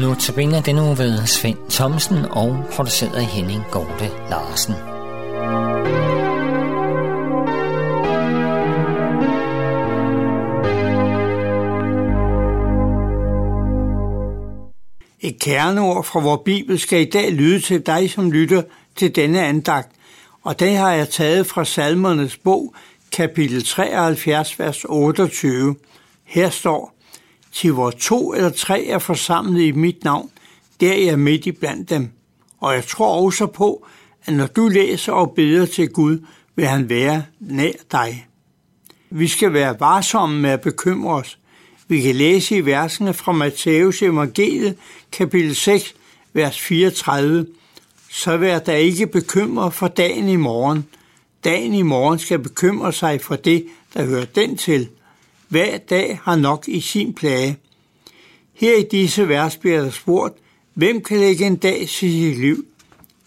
Nu tilbinder den uge ved Svend Thomsen og produceret af Henning Gorte Larsen. Et kerneord fra vores Bibel skal i dag lyde til dig, som lytter til denne andagt, og det har jeg taget fra Salmernes bog, kapitel 73, vers 28. Her står, til hvor to eller tre er forsamlet i mit navn, der er jeg midt i blandt dem. Og jeg tror også på, at når du læser og beder til Gud, vil han være nær dig. Vi skal være varsomme med at bekymre os. Vi kan læse i versene fra Matthæus evangeliet, kapitel 6, vers 34. Så vær der ikke bekymret for dagen i morgen. Dagen i morgen skal bekymre sig for det, der hører den til – hver dag har nok i sin plage. Her i disse vers bliver der spurgt, hvem kan lægge en dag til sit liv?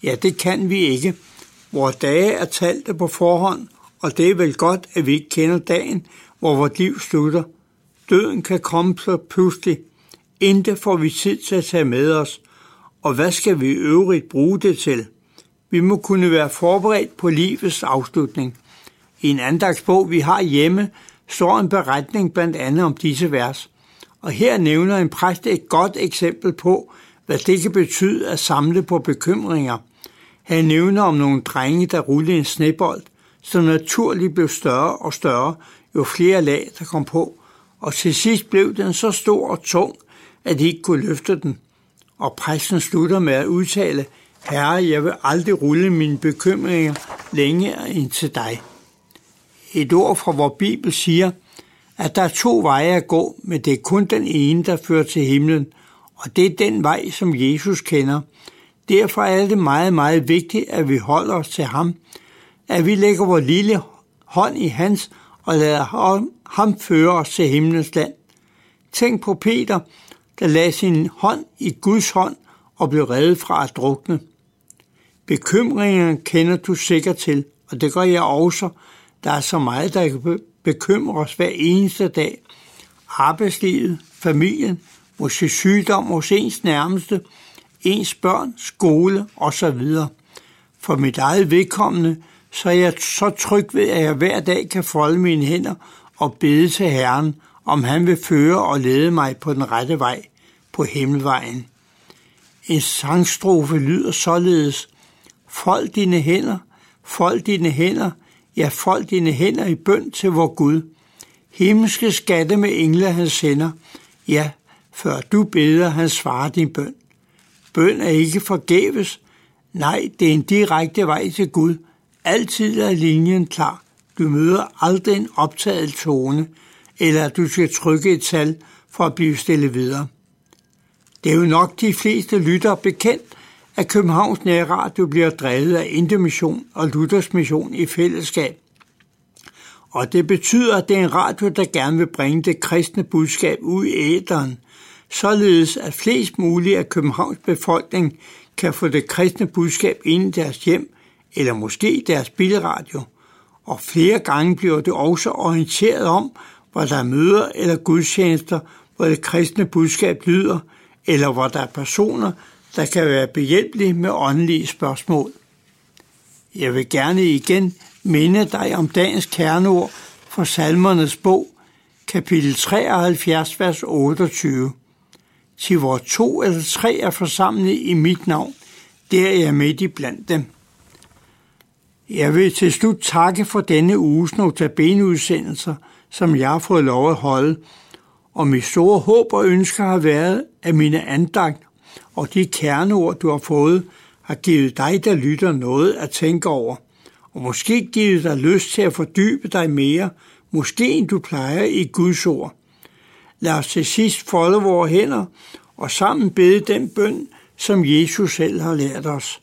Ja, det kan vi ikke. Vores dage er talte på forhånd, og det er vel godt, at vi ikke kender dagen, hvor vores liv slutter. Døden kan komme så pludselig. Intet får vi tid til at tage med os, og hvad skal vi i øvrigt bruge det til? Vi må kunne være forberedt på livets afslutning. I en andagsbog, vi har hjemme, står en beretning blandt andet om disse vers. Og her nævner en præst et godt eksempel på, hvad det kan betyde at samle på bekymringer. Han nævner om nogle drenge, der rullede en snebold, som naturligt blev større og større, jo flere lag der kom på, og til sidst blev den så stor og tung, at de ikke kunne løfte den. Og præsten slutter med at udtale, Herre, jeg vil aldrig rulle mine bekymringer længere ind til dig. Et ord fra vores Bibel siger, at der er to veje at gå, men det er kun den ene, der fører til himlen, og det er den vej, som Jesus kender. Derfor er det meget, meget vigtigt, at vi holder os til ham, at vi lægger vores lille hånd i hans og lader ham føre os til himlens land. Tænk på Peter, der lagde sin hånd i Guds hånd og blev reddet fra at drukne. Bekymringerne kender du sikkert til, og det gør jeg også, der er så meget, der kan bekymre os hver eneste dag. Arbejdslivet, familien, måske sygdom hos ens nærmeste, ens børn, skole osv. For mit eget vedkommende, så er jeg så tryg ved, at jeg hver dag kan folde mine hænder og bede til Herren, om han vil føre og lede mig på den rette vej, på himmelvejen. En sangstrofe lyder således, Fold dine hænder, fold dine hænder, ja, fold dine hænder i bøn til vor Gud. Himmelske skatte med engle han sender, ja, før du beder, han svarer din bøn. Bøn er ikke forgæves, nej, det er en direkte vej til Gud. Altid er linjen klar. Du møder aldrig en optaget tone, eller du skal trykke et tal for at blive stillet videre. Det er jo nok de fleste lytter bekendt, at Københavns Nærradio bliver drevet af Indemission og Luthers Mission i fællesskab. Og det betyder, at det er en radio, der gerne vil bringe det kristne budskab ud i æderen, således at flest mulige af Københavns befolkning kan få det kristne budskab ind i deres hjem, eller måske deres bilradio. Og flere gange bliver det også orienteret om, hvor der er møder eller gudstjenester, hvor det kristne budskab lyder, eller hvor der er personer, der kan være behjælpelig med åndelige spørgsmål. Jeg vil gerne igen minde dig om dagens kerneord fra Salmernes bog, kapitel 73, vers 28. Til hvor to eller tre er forsamlet i mit navn, der er jeg midt i blandt dem. Jeg vil til slut takke for denne uges notabeneudsendelser, som jeg har fået lov at holde, og mit store håb og ønsker har været, at mine andagt og de kerneord, du har fået, har givet dig, der lytter, noget at tænke over, og måske givet dig lyst til at fordybe dig mere, måske end du plejer i Guds ord. Lad os til sidst folde vores hænder og sammen bede den bøn, som Jesus selv har lært os.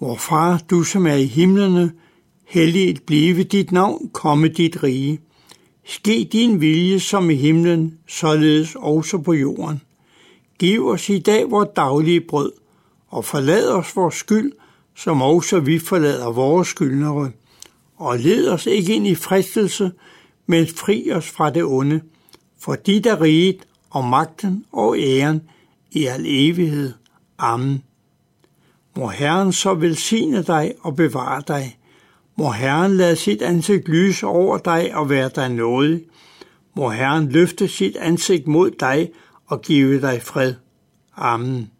Vor far, du som er i himlene, helliget blive dit navn, komme dit rige. Ske din vilje som i himlen, således også på jorden. Giv os i dag vores daglige brød, og forlad os vores skyld, som også vi forlader vores skyldnere. Og led os ikke ind i fristelse, men fri os fra det onde. For dit er riget og magten og æren i al evighed. Amen. Må Herren så velsigne dig og bevare dig. Må Herren lade sit ansigt lyse over dig og være dig nådig. Må Herren løfte sit ansigt mod dig og give dig fred. Amen.